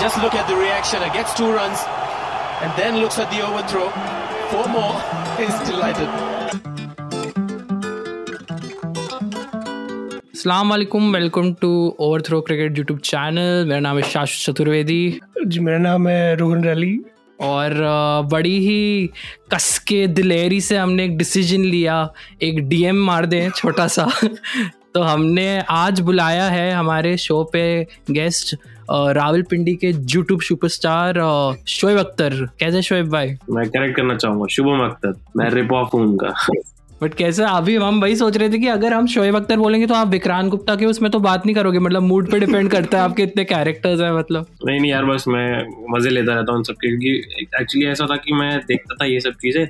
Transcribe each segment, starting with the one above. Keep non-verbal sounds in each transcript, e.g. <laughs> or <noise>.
just look at the reaction. It gets two runs and then looks at the overthrow. Four more. <laughs> He's delighted. अस्सलाम वालेकुम welcome to Overthrow cricket YouTube channel मेरा नाम है शाश्वत चतुर्वेदी जी मेरा नाम है रोहन रैली और बड़ी ही कस के दिलेरी से हमने एक डिसीज़न लिया एक डीएम मार दें छोटा सा तो हमने आज बुलाया है हमारे शो पे गेस्ट रावलपिंडी के यूट्यूब सुपरस्टार शोएब अख्तर। कैसे शोएब भाई? मैं करेक्ट करना चाहूँगा। शुभम अख्तर। मैं रिप ऑफ़ हूँ उनका। बट कैसे? अभी हम वही सोच रहे थे कि अगर हम शोएब अख्तर बोलेंगे तो आप विक्रांत गुप्ता के उसमें तो बात नहीं करोगे। मतलब मूड पे डिपेंड करता है आपके इतने कैरेक्टर्स हैं मतलब। नहीं नहीं यार बस मैं मज़े लेता रहता हूँ उन सबके क्योंकि एक्चुअली ऐसा था कि मैं देखता था ये सब चीज़ें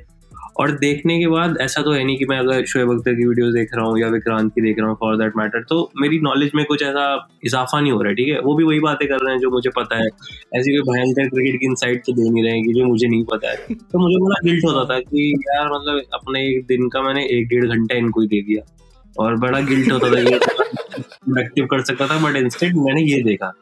और देखने के बाद ऐसा तो है नहीं कि मैं अगर शोएब अख्तर की वीडियोस देख रहा हूँ या विक्रांत की देख रहा हूँ फॉर दैट मैटर तो मेरी नॉलेज में कुछ ऐसा इजाफा नहीं हो रहा है ठीक है? वो भी वही बातें कर रहे हैं जो मुझे पता है। ऐसी कोई भयंकर क्रिकेट की इनसाइट तो दे नहीं रहे कि जो मुझे नहीं पता है। <laughs> तो मुझे बड़ा गिल्ट होता था कि यार मतलब अपने एक दिन का मैंने एक डेढ़ घंटा इनको ही दे दिया। और बड़ा गिल्ट होता था ये प्रोडक्टिव <laughs> कर सकता था बट इंस्टेंट मैंने ये देखा।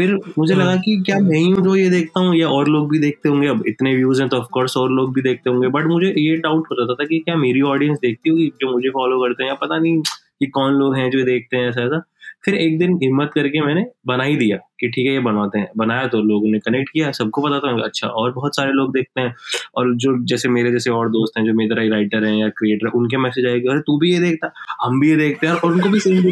फिर मुझे लगा कि क्या मैं ही हूँ जो ये देखता हूँ या और लोग भी देखते होंगे। अब इतने व्यूज़ हैं तो ऑफकोर्स और लोग भी देखते होंगे। बट मुझे ये डाउट हो जाता था कि क्या मेरी ऑडियंस देखती होगी जो मुझे फॉलो करते हैं या पता नहीं कि कौन लोग हैं जो देखते हैं ऐसा ऐसा फिर एक दिन हिम्मत करके मैंने बना ही दिया कि ठीक है ये बनवाते हैं। बनाया तो लोगों ने कनेक्ट किया सबको पता था अच्छा और बहुत सारे लोग देखते हैं। और जो जैसे मेरे जैसे और दोस्त हैं जो मेरे राइटर हैं या क्रिएटर हैं उनके मैसेज आएगा अरे तू भी ये देखता। हम भी ये देखते हैं और उनको भी सेम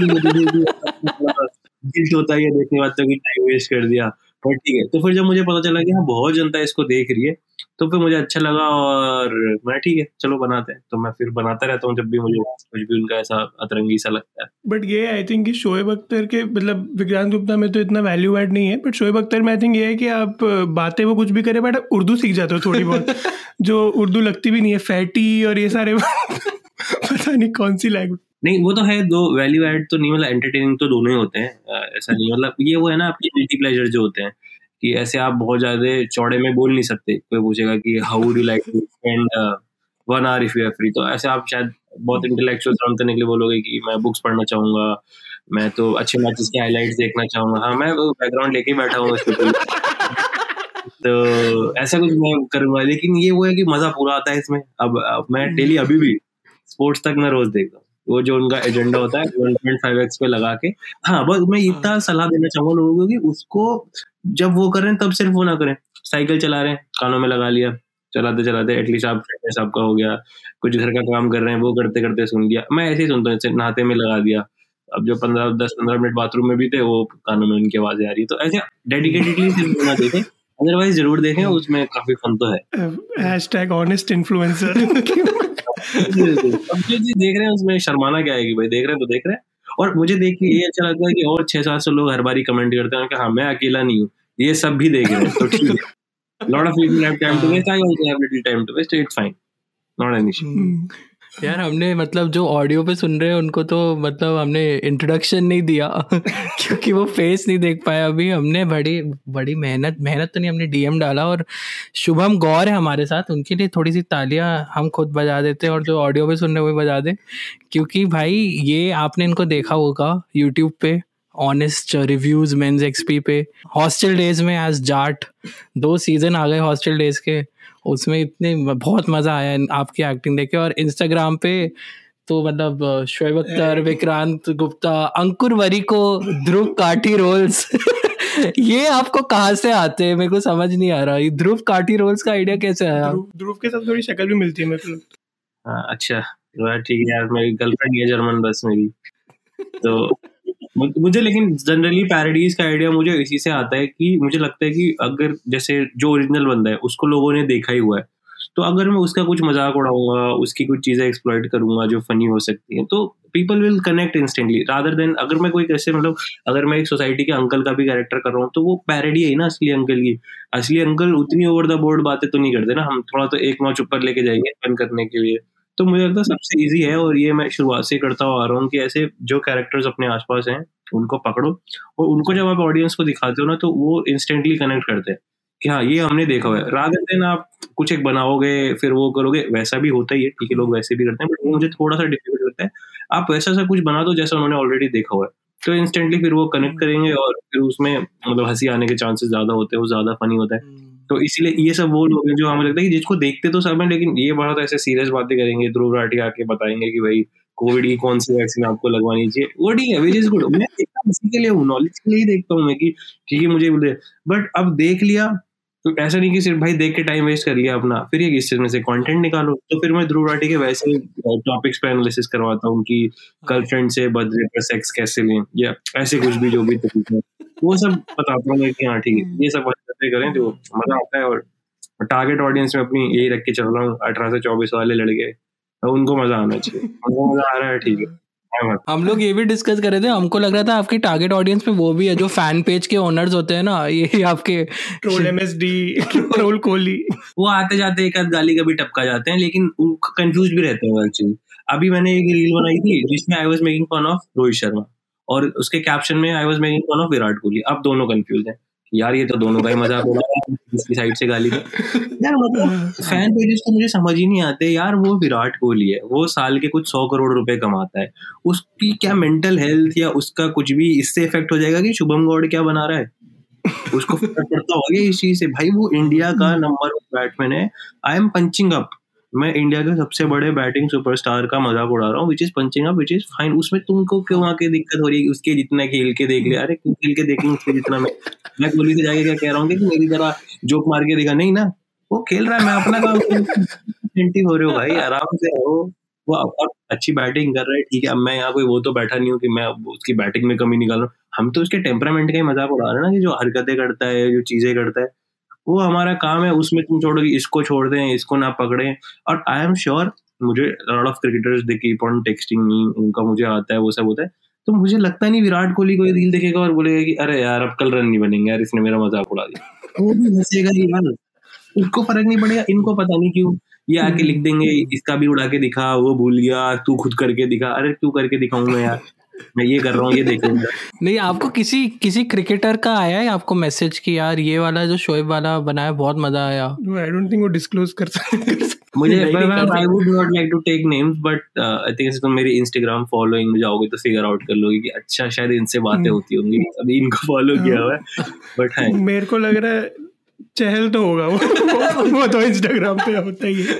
गिल्ट होता है ये देखने वाले कि टाइम वेस्ट कर दिया। पर ठीक है तो फिर जब मुझे पता चला कि हाँ बहुत जनता इसको देख रही है तो फिर मुझे अच्छा लगा और मैं ठीक है चलो बनाते हैं। तो मैं फिर बनाता रहता हूँ जब भी मुझे कुछ भी उनका ऐसा अतरंगी सा लगता है। बट ये आई थिंक कि शोएब अख्तर के मतलब विक्रांत गुप्ता में तो इतना वैल्यू एड नहीं है बट शोएब अख्तर में आई थिंक ये है कि आप बातें वो कुछ भी करें बट उर्दू सीख जाते हो थोड़ी बहुत। <laughs> जो उर्दू लगती भी नहीं है फैटी और ये सारे <laughs> पता नहीं कौन सी लैंग्वेज नहीं, वो तो है, दो वैल्यू एड तो नहीं मतलब एंटरटेनिंग तो दोनों ही होते हैं। ऐसा नहीं मतलब ये वो है ना, आपके गिल्टी प्लेजर जो होते हैं, कि ऐसे आप बहुत ज़्यादा चौड़े में बोल नहीं सकते। कोई पूछेगा कि how you like to spend one hour if you are free तो ऐसे आप शायद बहुत इंटेलेक्चुअल काम करने के लिए बोलोगे कि, मैं बुक्स पढ़ना चाहूँगा, मैं तो अच्छे मैचेस के हाइलाइट्स देखना चाहूँगा। हाँ मैं बैकग्राउंड लेके बैठा हूँ इसके तो ऐसा कुछ मैं करूँगा। लेकिन ये वो है कि मज़ा पूरा आता है इसमें। अब मैं डेली अभी भी स्पोर्ट्स तक मैं रोज देखता हूँ। वो जो उनका एजेंडा होता है 1.5 एक्स पे लगा के। हाँ बस मैं इतना सलाह देना चाहूँगा लोगों को कि उसको जब वो करें तब सिर्फ़ वो ना करें। साइकिल चला रहे हैं कानों में लगा लिया चलाते चलाते एटलीस्ट आप फिटनेस आपका हो गया कुछ घर का काम कर रहे हैं वो करते करते सुन लिया। मैं ऐसे ही सुनता हूँ नहाते में लगा दिया। अब जो पंद्रह दस पंद्रह मिनट बाथरूम में भी थे वो कानों में उनकी आवाज़ें आ रही है। तो ऐसे डेडिकेटेडली <laughs> सिर्फ़ ना देखें अदरवाइज़ ज़रूर देखें उसमें काफ़ी फन तो है। हैश टैग ऑनेस्ट इन्फ्लुएंसर <laughs> जो देख रहे हैं उसमें शर्माना क्या आएगी भाई देख रहे हैं तो देख रहे हैं? और मुझे देख के ये अच्छा लगता है कि और छह सात सौ लोग हर बारी कमेंट करते हैं कि हाँ मैं अकेला नहीं हूँ। ये सब भी देख रहे हैं तो ठीक है। Lot of people have time to waste I also have little time to waste it's fine not an issue यार, हमने मतलब जो ऑडियो पे सुन रहे हैं, उनको तो मतलब हमने इंट्रोडक्शन नहीं दिया, <laughs> क्योंकि वो फेस नहीं देख पाया अभी हमने बड़ी बड़ी मेहनत मेहनत तो नहीं, हमने डीएम डाला और शुभम गौर है हमारे साथ। उनके लिए थोड़ी सी तालियाँ हम खुद बजा देते हैं और जो ऑडियो पे सुन रहे हैं, वो बजा दें। क्योंकि भाई, ये आपने इनको देखा होगा यूट्यूब पे ऑनेस्ट रिव्यूज़ मेंस एक्सपी पे। हॉस्टल डेज़ में एज जाट दो सीज़न आ गए हॉस्टल डेज़ के। उसमें इतने बहुत मज़ा आया आपकी एक्टिंग देख के। और इंस्टाग्राम पे तो मतलब शोएब अख्तर विक्रांत गुप्ता अंकुर वरी को ध्रुव काठी रोल्स। <laughs> ये आपको कहाँ से आते हैं? मेरे को समझ नहीं आ रहा। ये ध्रुव काठी रोल्स का आइडिया कैसे आया? ध्रुव के साथ थोड़ी शक्ल भी मिलती है मेरे को। हाँ अच्छा। ठीक है यार मेरी गर्लफ्रेंड है जर्मन बस मेरी। तो मुझे लेकिन जनरली पैरोडीज का आइडिया मुझे इसी से आता है कि मुझे लगता है कि अगर जैसे जो ओरिजिनल बंदा है, उसको लोगों ने देखा ही हुआ है तो अगर मैं उसका कुछ मज़ाक उड़ाऊँगा, उसकी कुछ चीज़ें एक्सप्लॉइट करूँगा जो फनी हो सकती हैं तो people will connect instantly rather than अगर मैं कोई कैसे मतलब अगर मैं एक सोसाइटी के अंकल का भी कैरेक्टर कर रहा हूँ तो वो पैरडी है ना असली अंकल की। असली अंकल उतनी ओवर द बोर्ड बातें तो नहीं करते ना, हम थोड़ा तो एक नौच ऊपर लेके जाएँगे फन करने के लिए। तो मुझे लगता है सबसे इजी है और ये मैं शुरुआत से करता हुआ आ रहा हूँ कि ऐसे जो कैरेक्टर्स अपने आसपास हैं उनको पकड़ो और उनको जब आप ऑडियंस को दिखाते हो ना तो वो इंस्टेंटली कनेक्ट करते हैं कि हाँ ये हमने देखा हुआ है। रादर देन आप कुछ एक बनाओगे फिर वो करोगे वैसा भी होता ही है ठीक है लोग वैसे भी करते हैं बट मुझे थोड़ा सा डिफ़िकल्ट लगता है। आप वैसा सा कुछ बना दो जैसा उन्होंने ऑलरेडी देखा हुआ है। तो इंस्टेंटली फिर वो कनेक्ट करेंगे और फिर उसमें मतलब हँसी आने के चांसेस ज़्यादा होते हैं वो ज़्यादा फनी होता है। तो इसीलिए ये सब वो लोग हैं जो हमें लगता है कि जिसको देखते तो सब है लेकिन ये बहुत ऐसे सीरियस बातें करेंगे ध्रुव राठी आके बताएँगे कि भाई कोविड की कौन सी वैक्सीन आपको लगवानी चाहिए। वो ठीक है विच इज़ गुड मैं देखता हूँ इसी के लिए हूँ नॉलेज के लिए ही देखता हूँ मैं कि ठीक है मुझे बोले बट अब देख लिया तो ऐसा नहीं कि सिर्फ़ भाई देख के टाइम वेस्ट कर लिया अपना फिर ये किस चीज़ में से कंटेंट निकालो। तो फिर मैं ध्रुव राठी के वैसे टॉपिक्स पे एनालिसिस करवाता हूँ कि गर्लफ्रेंड से बर्थडे पर सेक्स कैसे लें या ऐसे कुछ भी जो भी तरीके हैं। वो सब बताता हूँ कि हाँ ठीक है। ये सब बातें करें तो मज़ा आता है और टारगेट ऑडियंस में अपनी यही रख के चल रहा हूँ अठारह से चौबीस वाले लड़के। तो उनको मज़ा आना चाहिए। <laughs> उनको मज़ा आ रहा है ठीक है। हम लोग ये भी डिस्कस कर रहे थे हमको लग रहा था आपके टारगेट ऑडियंस में वो भी है जो <laughs> फ़ैन पेज के ओनर्स होते हैं ना ये आपके ट्रोल एमएसडी ट्रोल कोहली वो आते जाते एक आध गाली कभी टपका जाते हैं लेकिन कंफ्यूज भी रहते हैं एक्चुअली अभी मैंने एक रील बनाई थी जिसमें I was making fun of Rohit Sharma. और उसके कैप्शन में I was making fun of Virat Kohli अब दोनों कंफ्यूज हैं यार ये तो दोनों का ही मज़ाक हो रहा है साइड से गाली यार मतलब फ़ैन पेजेस तो मुझे समझ ही नहीं आते। यार वो विराट कोहली है। वो साल के कुछ सौ करोड़ रुपए कमाता है। उसकी क्या मेंटल हेल्थ या उसका कुछ भी इससे इफ़ेक्ट हो जाएगा कि शुभम गौड़ क्या बना रहा है? उसको <laughs> फ़र्क पड़ता होगा इस चीज़ से। भाई वो इंडिया का नंबर वन बैट्समैन है। आई एम पंचिंग अप मैं इंडिया के सबसे बड़े बैटिंग सुपरस्टार का मज़ाक उड़ा रहा हूँ which is punching up which is fine उसमें तुमको क्यों आके दिक्कत हो रही है? उसके जितना खेल के देख ले। अरे खेल के देख उसके जितना मैं। मैं कोहली से जाके क्या कह रहा हूँ कि मेरी तरह जोक मार के दिखा। नहीं ना, वो खेल रहा है, मैं अपना काम हो रहे हो भाई, आराम से रहो। वो अच्छी बैटिंग कर रहा है, ठीक है, अब मैं यहाँ कोई वो तो बैठा नहीं हूँ कि मैं उसकी बैटिंग में कमी निकाल रहा हूँ। हम तो उसके टेम्परामेंट का ही मज़ाक उड़ा रहे हैं ना कि जो हरकतें करता है, जो चीज़ें करता है। वो हमारा काम है उसमें तुम छोड़ो कि इसको छोड़ दें इसको ना पकड़े। और आई एम श्योर मुझे lot of cricketers they keep on texting me उनका मुझे आता है वो सब होता है। तो मुझे लगता नहीं विराट कोहली कोई रील देखेगा और बोलेगा कि अरे यार अब कल रन नहीं बनेंगे यार इसने मेरा मज़ाक उड़ा दिया। वो भी हंसेगा ही यार उसको फ़र्क नहीं पड़ेगा इनको पता नहीं क्यों। ये आके लिख देंगे इसका भी उड़ा के दिखा वो भूल गया तू खुद करके दिखा। अरे तू करके दिखाऊँ मैं यार। मैं ये कर रहा हूँ ये देखूँगा नहीं आपको किसी किसी क्रिकेटर का आया है आपको मैसेज कि यार ये वाला जो शोएब वाला बनाया बहुत मज़ा आया? आई डोंट थिंक वो डिस्क्लोज कर सकते। मुझे I would not like to take names but I think तुम मेरी इंस्टाग्राम फॉलोइंग में जाओगे तो फिगर आउट कर लोगे कि अच्छा शायद इनसे बातें होती होंगी। अभी इनको फॉलो किया हुआ है बट है। मेरे को लग रहा है चहल तो होगा वो वो तो इंस्टाग्राम पे होता ही है।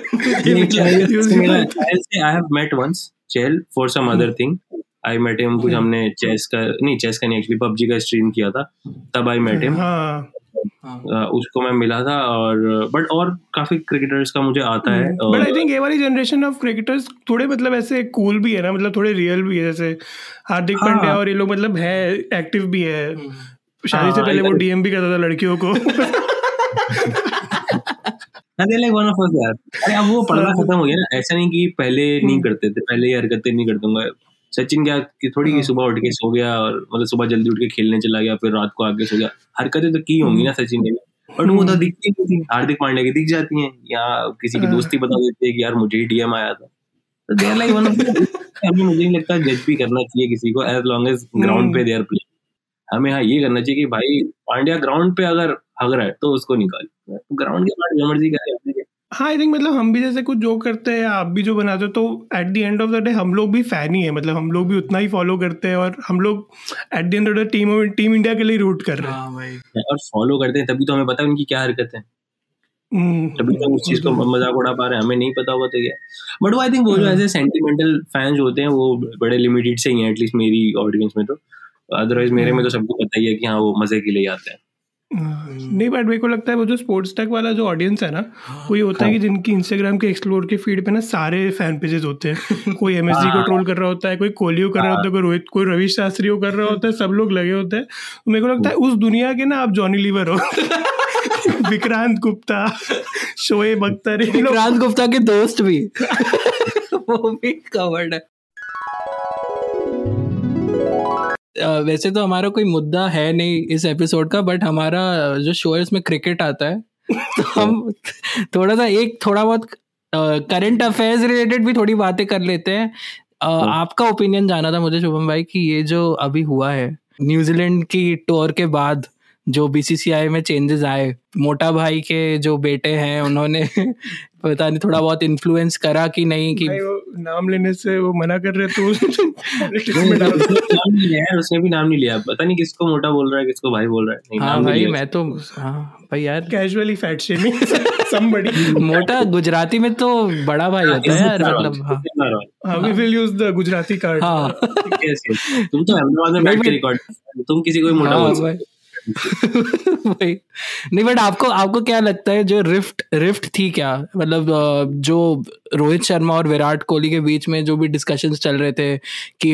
I have met once Chahal for some other thing I met him कुछ हमने चेस का नहीं चेस का नहीं एक्चुअली पबजी का स्ट्रीम किया था तब आई मेट हिम उसको मैं मिला था और बट और काफ़ी क्रिकेटर्स का मुझे आता है बट आई थिंक ये वाली जनरेशन ऑफ़ क्रिकेटर्स थोड़े मतलब ऐसे कूल भी है ना मतलब थोड़े रियल भी है जैसे हार्दिक हाँ, पांड्या और ये लोग मतलब है एक्टिव भी है। हम्म। शादी से हाँ, पहले वो डीएम भी करता था लड़कियों को। <laughs> अरे लाइक वन ऑफ़ अस यार। अरे अब वो पढ़ना खत्म हो गया ना ऐसा नहीं कि पहले नहीं हम्म। करते थे पहले ये हरकतें नहीं करते सचिन क्या कि थोड़ी की हाँ। सुबह उठ के सो गया और मतलब सुबह जल्दी उठ के खेलने चला गया फिर रात को आके सो गया। हरकतें तो की होंगी ना सचिन ने बट वो तो हम्म। दिखती नहीं थी। हार्दिक पांड्या की दिख जाती है या किसी की हाँ। दोस्ती बता देती है कि यार मुझे ही डीएम आया था। तो देर लाइक वन हमें मुझे नहीं लगता जज भी करना चाहिए किसी को एज लॉन्ग एज ग्राउंड पे देयर प्ले हमें हाँ ये करना चाहिए कि भाई पांड्या ग्राउंड पे अगर हग रहा है तो उसको निकाल। ग्राउंड के बाद मर्ज़ी करे हाँ आई थिंक मतलब हम भी जैसे कुछ जो करते हैं आप भी जो बनाते हो तो at the end of the day हम लोग भी फ़ैन ही है। मतलब हम लोग भी उतना ही फॉलो करते हैं और हम लोग at the end of the team team India के लिए रूट कर रहे हैं। हाँ भाई और फॉलो करते हैं तभी तो हमें पता है उनकी क्या हरकत है। हम्म। तभी तो उस चीज़ को मज़ाक उड़ा पा रहे हैं हमें नहीं पता होगा तो क्या। बट वो आई थिंक वो जो ऐसे सेंटिमेंटल फैंस होते हैं वो बड़े लिमिटेड से ही हैं एटलीस्ट मेरी ऑडियंस में तो। अदरवाइज़ मेरे में तो सबको पता ही है कि हाँ वो मज़े के लिए आते हैं। नहीं बट मेरे को लगता है वो जो स्पोर्ट्स टेक वाला जो ऑडियंस है ना वो ये होता है कि जिनकी इंस्टाग्राम के एक्सप्लोर के फ़ीड पे ना सारे फ़ैन पेजेस होते हैं। कोई एम को ट्रोल कर रहा होता है कोई कोहली कर रहा होता है कोई रोहित कोई रवि शास्त्री कर रहा होता है सब लोग लगे होते हैं। तो मेरे को लगता है उस दुनिया के ना आप जॉनी लीवर हो। विक्रांत गुप्ता शोएब अख्तर विक्रांत गुप्ता के दोस्त भी। <laughs> वो भी कवर्ड है। वैसे तो हमारा कोई मुद्दा है नहीं इस एपिसोड का बट हमारा जो शो है उसमें क्रिकेट आता है <laughs> तो हम थोड़ा सा एक थोड़ा बहुत करंट अफेयर्स रिलेटेड भी थोड़ी बातें कर लेते हैं हाँ। आपका ओपिनियन जाना था मुझे शुभम भाई कि ये जो अभी हुआ है न्यूजीलैंड की टूर के बाद जो बीसीसीआई में चेंजेस आए मोटा भाई के जो बेटे हैं उन्होंने <laughs> पता नहीं थोड़ा बहुत इन्फ्लुएंस करा कि नहीं कि वो नाम लेने से वो मना कर रहे तो नाम नहीं लिया उसने भी नाम नहीं लिया। पता नहीं किसको मोटा बोल रहा है किसको भाई बोल रहा है। नहीं, हाँ नाम भाई मैं तो हाँ भाई यार। कैजुअली फैट शेमिंग somebody मोटा गुजराती में तो बड़ा भाई होता है यार मतलब हाँ। हाँ we will use the Gujarati card हाँ। yes. तुम तो अहमदाबाद में बैठ के रिकॉर्ड तुम किसी को भी मोटा हाँ बोल भाई। <laughs> नहीं बट आपको आपको क्या लगता है जो रिफ्ट रिफ्ट थी क्या? मतलब जो रोहित शर्मा और विराट कोहली के बीच में जो भी डिस्कशन चल रहे थे कि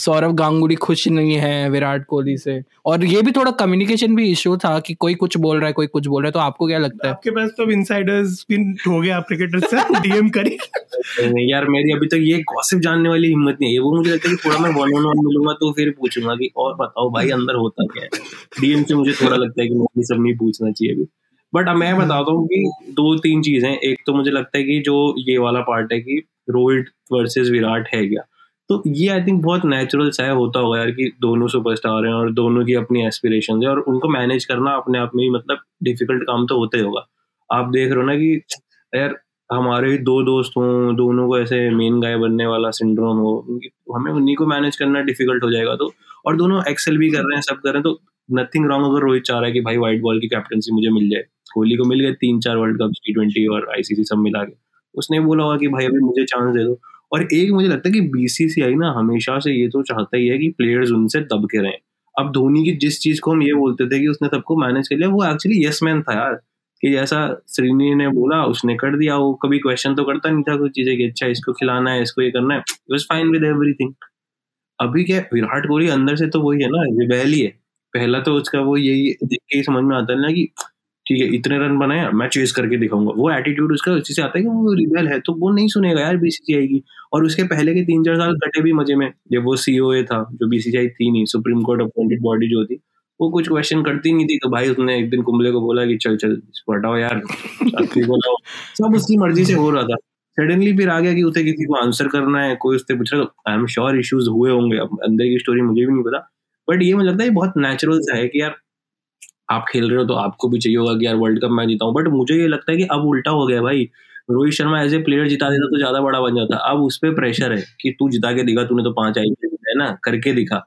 सौरव गांगुली खुश नहीं है विराट कोहली से। और ये भी थोड़ा कम्युनिकेशन भी इशू था कि कोई कुछ बोल रहा है कोई कुछ बोल रहा है तो आपको क्या लगता है? आपके पास तो इनसाइडर्स भी हो गए आप क्रिकेटर से डीएम करी। नहीं यार मेरी अभी तक तो ये गॉसिप जानने वाली हिम्मत नहीं है। वो मुझे लगता है कि थोड़ा मैं वन ऑन वन मिलूँगा तो फिर पूछूँगा कि और बताओ भाई अंदर होता क्या है? डीएम से मुझे थोड़ा लगता है कि मुझे सब नहीं पूछना चाहिए अभी। बट अब मैं बताता हूँ कि दो तीन चीज़ें एक तो मुझे लगता है कि जो ये वाला पार्ट है कि रोहित वर्सेस विराट है क्या? तो ये आई थिंक बहुत नेचुरल सा है होता होगा यार कि दोनों सुपरस्टार हैं और दोनों की अपनी एस्पिरेशन है और उनको मैनेज करना अपने आप में ही मतलब डिफ़िकल्ट काम तो होता ही होगा। आप देख रहे हो ना कि यार हमारे ही दो दोस्त हों दोनों को ऐसे मेन गाय बनने वाला सिंड्रोम हो हमें उन्हीं को मैनेज करना डिफ़िकल्ट हो जाएगा तो और दोनों एक्सेल भी कर रहे हैं सब कर रहे हैं तो नथिंग रॉन्ग अगर रोहित चाह रहा है कि भाई व्हाइट बॉल की कैप्टनसी मुझे मिल जाए। कोहली को मिल गए, तीन चार वर्ल्ड कप टी ट्वेंटी और आईसीसी सब मिला के। उसने बोला होगा कि भाई अभी मुझे चांस दे दो। और एक मुझे लगता है कि बीसीसीआई ना हमेशा से ये तो चाहता ही है कि प्लेयर्स उनसे दब के रहें। अब धोनी की जिस चीज़ को हम ये बोलते थे कि उसने सबको मैनेज कर लिया, वो एक्चुअली यस मैन था यार। कि जैसा श्रीनी ने बोला, उसने कर दिया, वो कभी क्वेश्चन तो करता नहीं था कुछ चीज़ें कि अच्छा इसको खिलाना है, इसको ये करना है। वाज फाइन विद एवरीथिंग अभी क्या विराट कोहली अंदर से तो वही है ना रिबेल ही है पहला तो उसका वो यही देख के समझ में आता है ना कि ठीक है, इतने रन बनाए, मैं चेस करके दिखाऊँगा। वो एटीट्यूड उसका उसी से आता है कि वो रिबेल है तो वो नहीं सुनेगा यार बीसीसीआई की। और उसके पहले के तीन चार साल कटे भी मज़े में, जब वो सीओए था, जो बीसीसीआई थी नहीं सुप्रीम कोर्ट अपॉइंटेड बॉडी जो थी, वो कुछ क्वेश्चन करती नहीं थी तो भाई उसने एक दिन कुंबले को बोला कि चल चल, हटाओ यार सब उसकी मर्ज़ी से हो रहा था। सडनली फिर आ गया कि उसे किसी को आंसर करना है, कोई उससे पूछ रहा आई एम श्योर इश्यूज़ हुए होंगे। अंदर की स्टोरी मुझे भी नहीं पता। बट ये मुझे लगता है बहुत नेचुरल सा है कि यार आप खेल रहे हो तो आपको भी चाहिए होगा कि यार वर्ल्ड कप मैं जीता हूँ। बट मुझे ये लगता है कि अब उल्टा हो गया भाई। Rohit Sharma as a player जिता देता तो ज़्यादा बड़ा बन जाता। अब उस पर प्रेशर है कि तू जिता के दिखा, तूने तो पाँच आई है ना? करके दिखा।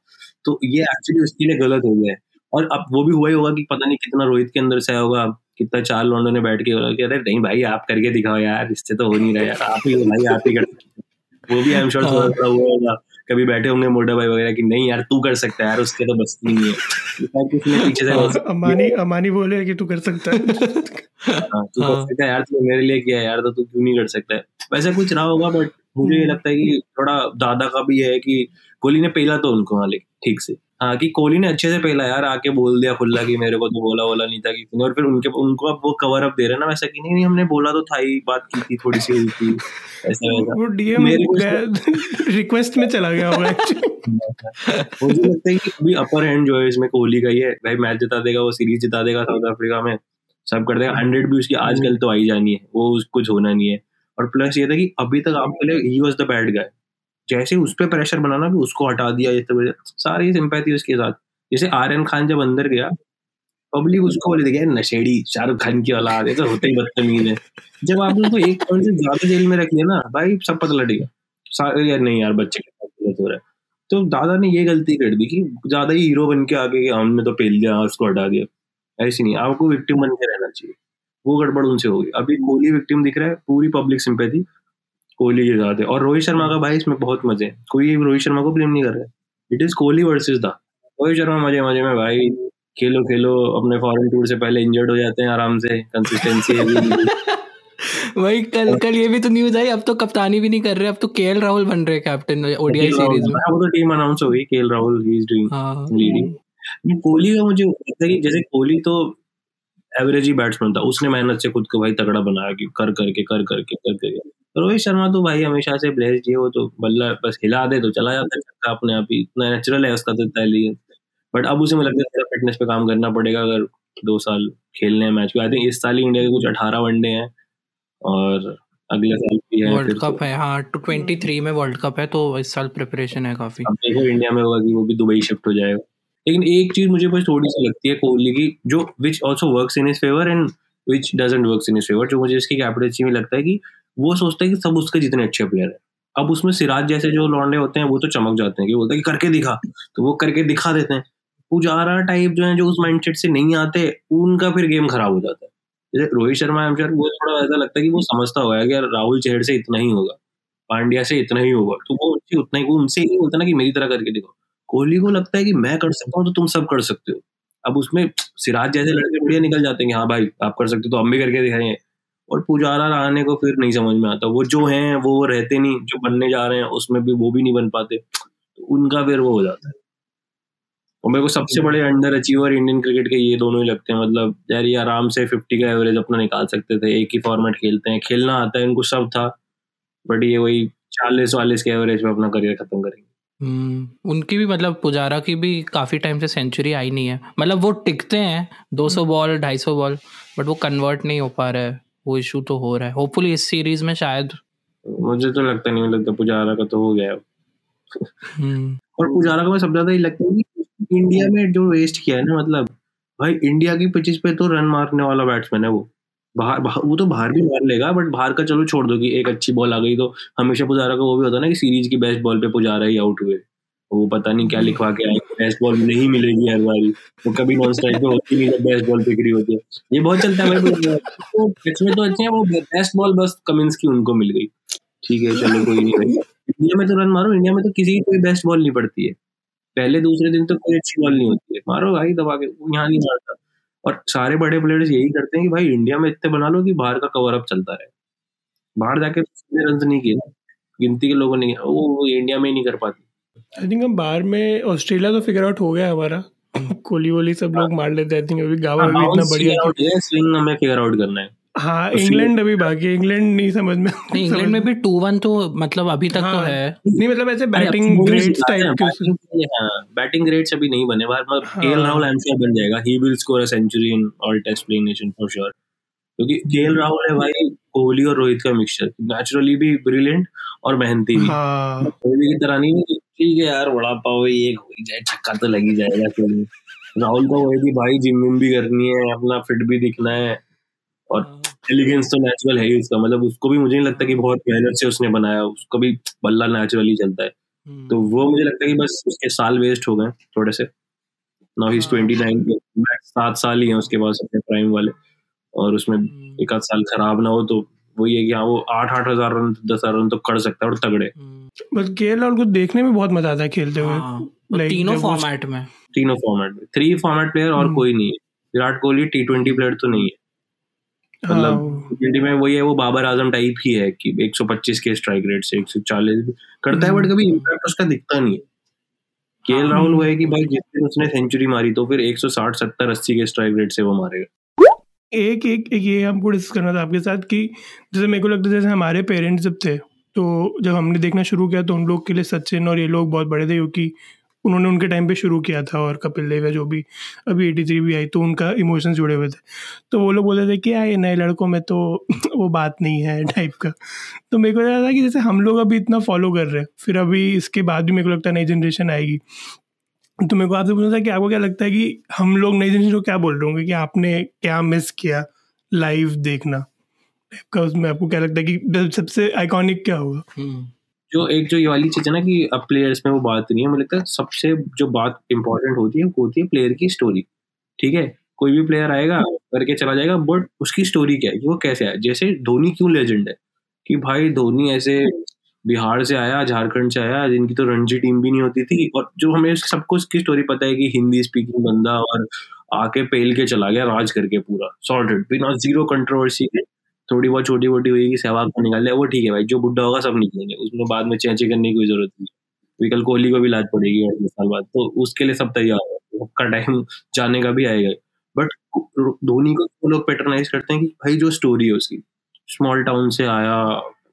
तो ये एक्चुअली उसके लिए गलत हो गया है। और अब वो भी हुआ ही होगा कि पता नहीं कितना रोहित के अंदर से आया होगा, कितना चार लौंडों ने बैठ के बोला कि अरे नहीं भाई, आप करके दिखाओ यार, इससे तो हो नहीं रहा यार। आप ही भाई, आप ही कर वो भी आई एम श्योर थोड़ा हुआ होगा। कभी बैठे होंगे मोटा भाई वगैरह कि नहीं यार तू कर सकता है यार उसके तो बस नहीं है किसने पीछे से वैसे अमानी अमानी बोले कि तू कर सकता है। हाँ, तू कर सकता है यार तू मेरे लिए किया है यार तो तू क्यों नहीं कर सकता है? वैसे कुछ रहा होगा बट मुझे ये लगता है कि थोड़ा दादा का भी है कि कोहली ने पहला तो उनको हाँ ठीक से। हाँ कि कोहली ने अच्छे से पहला यार आके बोल दिया खुला कि मेरे को तो बोला बोला नहीं था कि और फिर उनके उनको अब वो कवर अप दे रहे ना वैसा कि नहीं नहीं हमने बोला तो था ही बात की थी थोड़ी सी हुई थी ऐसा वैसा। वो डीएम रिक्वेस्ट में चला गया होगा मुझे लगता है कि अभी अपर हैंड जो है इसमें कोहली का ही है। भाई मैच जिता देगा वो सीरीज़ जिता देगा साउथ अफ्रीका में। सब कर देगा हंड्रेड भी उसकी आजकल तो आई जानी है। वो कुछ होना नहीं है। और प्लस ये था कि अभी तक आपके लिए ही वॉज़ द बैड गाय जैसे उस पर प्रेशर बनाना कि उसको हटा दिया सब सारी सिंपैथी उसके साथ। जैसे आर्यन खान जब अंदर गया पब्लिक उसको बोले थे नशेड़ी, शाहरुख खान की औलाद तो होते ही बदतमीज है। जब आपने उसको एक पॉइंट से ज़्यादा जेल में रख लिया ना, भाई सब पता लग गया यार नहीं यार, बच्चे के साथ गलत हो रहा है। तो दादा ने ये गलती कर दी कि ज़्यादा ही हीरो बन के आगे हमने तो पेल दिया उसको हटा दिया। ऐसी नहीं, आपको विक्टिम बन के रहना चाहिए। वो गड़बड़ उनसे होगी अभी कोहली विक्टिम दिख रहा है, पूरी पब्लिक सिंपैथी कोहली के साथ है। और रोहित शर्मा का भाई इसमें बहुत मज़े हैं। कोई रोहित शर्मा को ब्लेम नहीं कर रहा है। इट इज़ कोहली वर्सेस दा रोहित शर्मा मज़े मज़े में भाई खेलो खेलो अपने फॉरेन टूर से पहले इंजर्ड हो जाते हैं आराम से। कंसिस्टेंसी है <laughs> वही कल कल ये भी तो न्यूज़ आई अब तो कप्तानी भी नहीं कर रहे अब तो केएल राहुल बन रहे कैप्टन ओडीआई सीरीज़ में। वो तो टीम अनाउंस हो गई KL Rahul he is doing हाँ। लीडिंग कोहली का मुझे लगता है कि जैसे कोहली तो एवरेज ही बैट्समैन था उसने मेहनत से खुद को भाई तगड़ा बनाया कि कर करके कर करके कर करके। रोहित शर्मा तो भाई हमेशा से ब्लेस्ड है वो तो बल्ला बस हिला दे तो चला जाता है अपने आप ही इतना नेचुरल है उसका तो पहले बट अब उसे मुझे लगता है फिटनेस पे काम करना पड़ेगा अगर दो साल खेलने हैं मैच आई थिंक इस साल ही इंडिया के कुछ अठारह वनडे हैं और अगले साल भी है वर्ल्ड कप है हाँ टू ट्वेंटी थ्री में वर्ल्ड कप है तो इस साल प्रिपरेशन है काफ़ी। अब देखो इंडिया में होगा कि वो भी दुबई शिफ्ट हो जाएगा। लेकिन एक चीज़ मुझे बस थोड़ी सी लगती है कोहली की जो which also work in his favour and which doesn't works in his favour जो मुझे इसकी कैपेटल्सी में लगता है कि वो सोचता है कि सब उसके जितने अच्छे प्लेयर है। अब उसमें सिराज जैसे जो लौंडे होते हैं, वो तो चमक जाते हैं कि बोलते हैं कि करके दिखा। तो वो करके दिखा देते हैं। पुजारा टाइप जो है, जो उस माइंडसेट से नहीं आते, उनका फिर गेम खराब हो जाता है। जैसे रोहित शर्मा एम वो थोड़ा ऐसा लगता है कि वो समझता होगा कि यार राहुल चेहर से इतना ही होगा, पांड्या से इतना ही होगा। तो वो उनसे उतना ही उनसे ही बोलता ना कि मेरी तरह करके दिखाओ। कोहली को लगता है कि मैं कर सकता हूँ तो तुम सब कर सकते हो। अब उसमें सिराज जैसे लड़के बढ़िया निकल जाते हैं कि हाँ भाई, आप कर सकते हो तो हम भी करके दिखाएँगे और पुजारा रहने को फिर नहीं समझ में आता। वो जो हैं वो रहते नहीं जो बनने जा रहे हैं उसमें भी वो भी नहीं बन पाते। तो उनका फिर वो हो जाता है। और मेरे को सबसे बड़े अंडर अचीवर इंडियन क्रिकेट के ये दोनों ही लगते हैं। मतलब यार ये आराम से फिफ्टी का एवरेज अपना निकाल सकते थे। एक ही फॉर्मेट खेलते हैं। खेलना आता है इनको सब था। बट ये वही चालीस वालीस के एवरेज में अपना करियर खत्म करेंगे। हम्म, उनकी भी मतलब पुजारा की भी काफ़ी टाइम से सेंचुरी आई नहीं है। मतलब वो टिकते हैं 200 बॉल 250 बॉल बट वो कन्वर्ट नहीं हो पा रहा। है वो इशू तो हो रहा है। होपफुली इस सीरीज़ में शायद मुझे तो लगता नहीं लगता पुजारा का तो हो गया हम्म। और पुजारा का मैं सब ज़्यादा ही लगता है कि इंडिया में जो वेस्ट किया है ना मतलब भाई इंडिया की पिचिस पे तो रन मारने वाला बैट्समैन है वो। बाहर वो तो बाहर भी मार लेगा बट बाहर का चलो छोड़ दो कि एक अच्छी बॉल आ गई तो हमेशा पुजारा का वो भी होता है ना कि सीरीज़ की बेस्ट बॉल पे पुजारा ही आउट हुए। वो पता नहीं क्या लिखवा के आए बेस्ट बॉल नहीं मिलेगी हर बारी। वो कभी नॉन स्ट्राइक पे होती नहीं बेस्ट बॉल बिक्री होती है। ये बहुत चलता है भाई तो तो अच्छे हैं, वो बेस्ट बॉल बस कमिंस की उनको मिल गई। ठीक है, चलो कोई नहीं भाई। इंडिया में तो रन मारो इंडिया में तो किसी की कोई बेस्ट बॉल नहीं पड़ती है। पहले दूसरे दिन तो कोई अच्छी बॉल नहीं होती है। मारो भाई, दबा के यहाँ नहीं मारता। और सारे बड़े प्लेयर्स यही करते हैं कि भाई इंडिया में इतने बना लो कि बाहर का कवर अप चलता रहे। बाहर जाके रन नहीं किए। गिनती के लोगों ने, वो इंडिया में ही नहीं कर पाती। आई थिंक हम बाहर में ऑस्ट्रेलिया तो फिगर आउट हो गया हमारा। कोहली वोली सब लोग मार लेते हैं आई थिंक अभी गावा हाँ, भी इतना बढ़िया स्विंग हमें फिगर आउट करना है। हाँ इंग्लैंड अभी बाकी इंग्लैंड नहीं समझ में नहीं इंग्लैंड में भी टू वन तो मतलब अभी तक तो हाँ, तो है। नहीं मतलब ऐसे बैटिंग ग्रेड्स टाइप के बैटिंग ग्रेड्स अभी नहीं बने बार मतलब केएल राहुल एमसीआर बन जाएगा। He will score a century in all test playing nation for sure क्योंकि केएल राहुल है भाई कोहली और रोहित का मिक्सचर नेचुरली भी ब्रिलियंट और मेहनती भी। हाँ। कोहली की तरह नहीं ठीक है यार बड़ा पाओ एक हो जाए छक्का तो लग ही जाएगा क्यों राहुल को वही भी भाई जिम विम भी करनी है अपना फिट भी दिखना है और एलिगेंस हाँ। तो नेचुरल है ही उसका मतलब उसको भी मुझे नहीं लगता कि बहुत मेहनत से उसने बनाया उसको भी बल्ला नेचुरली चलता है हम्म। तो वो मुझे लगता है कि बस उसके साल वेस्ट हो गए थोड़े से नाउ ही ट्वेंटी नाइन सात साल ही है उसके पास अपने प्राइम वाले और उसमें हम्म। एक आध साल खराब ना हो तो वही है कि हाँ वो आठ आठ हज़ार रन दस हज़ार रन तो कर सकता है और तगड़े। हम्म। बस के एल को देखने में बहुत मज़ा आता है खेलते हुए। हाँ, तीनों फॉर्मेट में। तीनों फॉर्मेट में। थ्री फॉर्मेट प्लेयर और कोई नहीं है। Virat Kohli T twenty player तो नहीं है। मतलब टी में वही है वो बाबर आज़म टाइप ही है कि 125 के स्ट्राइक रेट से 140 करता है बट कभी इम्पैक्ट उसका दिखता नहीं है। केएल हाँ। राहुल वो है कि भाई जिस दिन उसने सेंचुरी मारी तो फिर 160 70 80 के स्ट्राइक रेट से वो मारेगा। एक एक, ये हमको डिस्कस करना था आपके साथ कि जैसे मेरे को लगता है जैसे हमारे पेरेंट्स जब थे तो जब हमने देखना शुरू किया तो उन लोग के लिए सचिन और ये लोग बहुत बड़े थे क्योंकि उन्होंने उनके टाइम पे शुरू किया था और कपिल देव जो भी अभी एटी थ्री भी आई तो उनका इमोशंस जुड़े हुए थे। तो वो लोग बोलते थे कि यार नए लड़कों में तो <laughs> वो बात नहीं है टाइप का। तो मेरे को लगा था कि जैसे हम लोग अभी इतना फॉलो कर रहे हैं फिर अभी इसके बाद भी मेरे को लगता है नई जनरेशन आएगी। तो मेरे को आपसे पूछना था कि आपको क्या लगता है कि हम लोग नई जनरेशन को क्या बोल रहे होंगे कि आपने क्या मिस किया लाइव देखना? का उसमें आपको क्या लगता है कि सबसे आइकॉनिक क्या होगा? हम्म। जो एक जो ये वाली चीज़ है ना कि अब प्लेयर्स में वो बात नहीं है, मुझे लगता है सबसे जो बात इंपॉर्टेंट होती है, वो होती है प्लेयर की स्टोरी ठीक है? कोई भी प्लेयर आएगा, करके चला जाएगा बट उसकी स्टोरी क्या है? कि वो कैसे आया? जैसे धोनी क्यों लेजेंड है? कि भाई धोनी ऐसे बिहार से आया, झारखंड से आया, जिनकी तो रणजी टीम भी नहीं होती थी। और जो हमें सबको उसकी स्टोरी पता है कि हिंदी स्पीकिंग बंदा और आके पेल के चला गया, राज करके पूरा। सॉर्टेड बिना ज़ीरो कंट्रोवर्सी के थोड़ी बहुत छोटी मोटी हुई कि सहवाग को निकाल लिया। वो ठीक है भाई, जो बुढ़ा होगा सब निकलेंगे। उसमें बाद में चेंचे करने की कोई ज़रूरत नहीं अभी कल कोहली को भी लाज पड़ेगी अगले साल बाद। तो उसके लिए सब तैयार है। उसका टाइम जाने का भी आएगा। बट धोनी को तो लोग पेटरनाइज करते हैं कि भाई जो स्टोरी है उसकी। स्मॉल टाउन से आया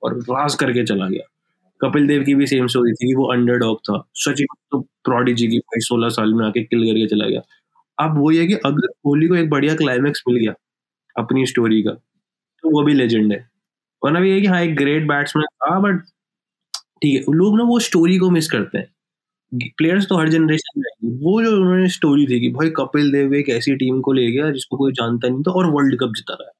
और राज करके चला गया। कपिल देव की भी सेम स्टोरी थी, वो अंडरडॉग था। सचिन तो प्रोडिजी की भाई, सोलह साल में आके किल करके चला गया। अब वो ये कि अगर कोहली को एक बढ़िया क्लाइमैक्स मिल गया, अपनी स्टोरी का तो वो भी लेजेंड है। वरना भी है कि हाँ एक ग्रेट बैट्समैन था बट ठीक है, लोग ना वो स्टोरी को मिस करते हैं। प्लेयर्स तो हर जनरेशन में वो जो उन्होंने स्टोरी थी कि भाई कपिल देव एक ऐसी टीम को ले गया जिसको कोई जानता नहीं था और वर्ल्ड कप जिता रहा है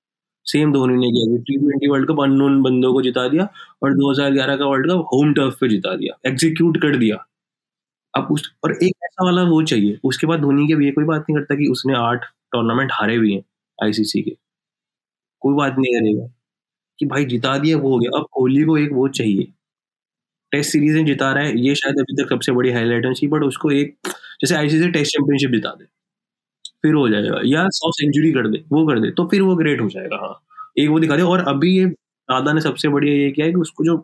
सेम धोनी ने किया T twenty World Cup unknown बंदों को जिता दिया और 2011 का वर्ल्ड कप होम टर्फ पे जिता दिया एग्जीक्यूट कर दिया। अब उस, और एक ऐसा वाला वो चाहिए, उसके बाद धोनी के भी कोई बात नहीं करता कि उसने आठ टूर्नामेंट हारे भी हैं आईसीसी के। कोई बात नहीं करेगा कि भाई जिता दिया, वो हो गया। अब कोहली को एक वो चाहिए। टेस्ट सीरीज़ में जिता रहा है, ये शायद अभी तक सबसे बड़ी हाईलाइट है बट उसको एक, जैसे आईसीसी टेस्ट चैंपियनशिप जिता दे। फिर हो जाएगा। या सौ सेंचुरी कर दे वो कर दे तो फिर वो ग्रेट हो जाएगा हाँ। एक वो दिखा दे और अभी ये दादा ने सबसे बढ़िया ये किया है कि उसको जो